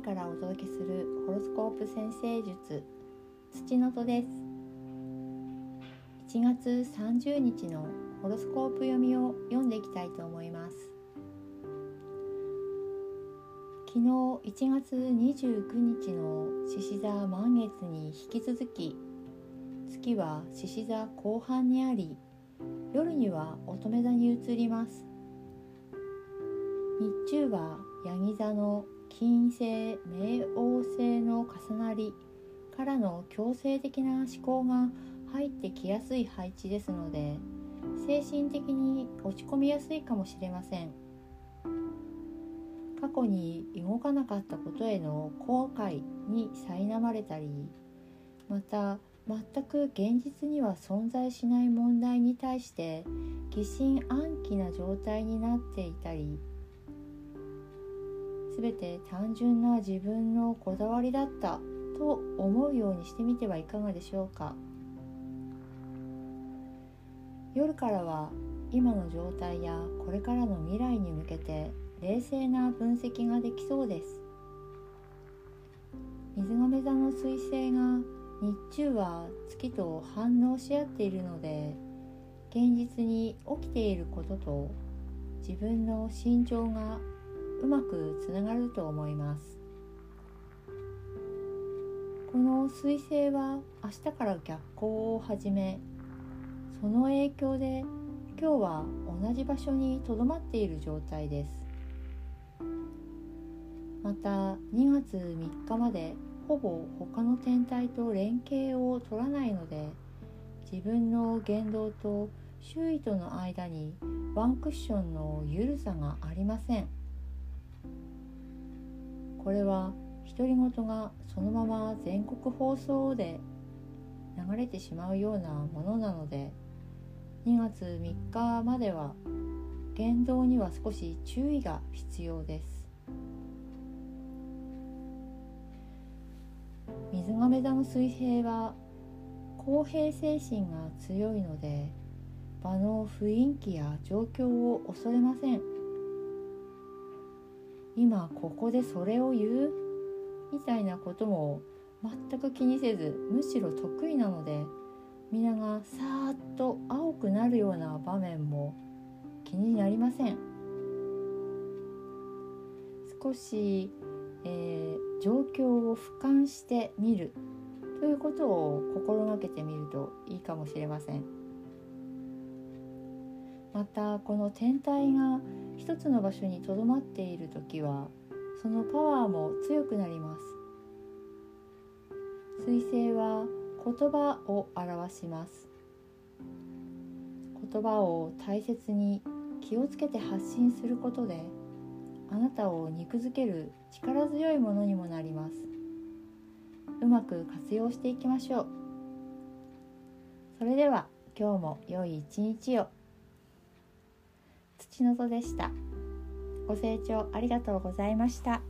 からお届けするホロスコープ先生術土の戸です。1月30日のホロスコープ読みを読んでいきたいと思います。昨日1月29日の獅子座満月に引き続き月は獅子座後半にあり夜には乙女座に移ります。日中はヤギ座の金星冥王星の重なりからの強制的な思考が入ってきやすい配置ですので精神的に落ち込みやすいかもしれません。過去に動かなかったことへの後悔に苛まれたりまた全く現実には存在しない問題に対して疑心暗鬼な状態になっていたり全て単純な自分のこだわりだったと思うようにしてみてはいかがでしょうか。夜からは今の状態やこれからの未来に向けて冷静な分析ができそうです。水亀座の彗星が日中は月と反応し合っているので現実に起きていることと自分の心情がうまくつながると思いますこの彗星は明日から逆行を始めその影響で今日は同じ場所にとどまっている状態ですまた2月3日までほぼ他の天体と連携を取らないので自分の言動と周囲との間にワンクッションの緩さがありません。これは独り言がそのまま全国放送で流れてしまうようなものなので2月3日までは言動には少し注意が必要です。水亀座の水平は公平精神が強いので場の雰囲気や状況を恐れません。今ここでそれを言う？みたいなことも全く気にせずむしろ得意なので皆がさーっと青くなるような場面も気になりません。少し、えー、状況を俯瞰してみる。ということを心がけてみるといいかもしれません。またこの天体が一つの場所にとどまっている時はそのパワーも強くなります。彗星は言葉を表します。言葉を大切に気をつけて発信することであなたを肉づける力強いものにもなります。うまく活用していきましょう。それでは今日も良い一日を。口のぞでした。ご清聴ありがとうございました。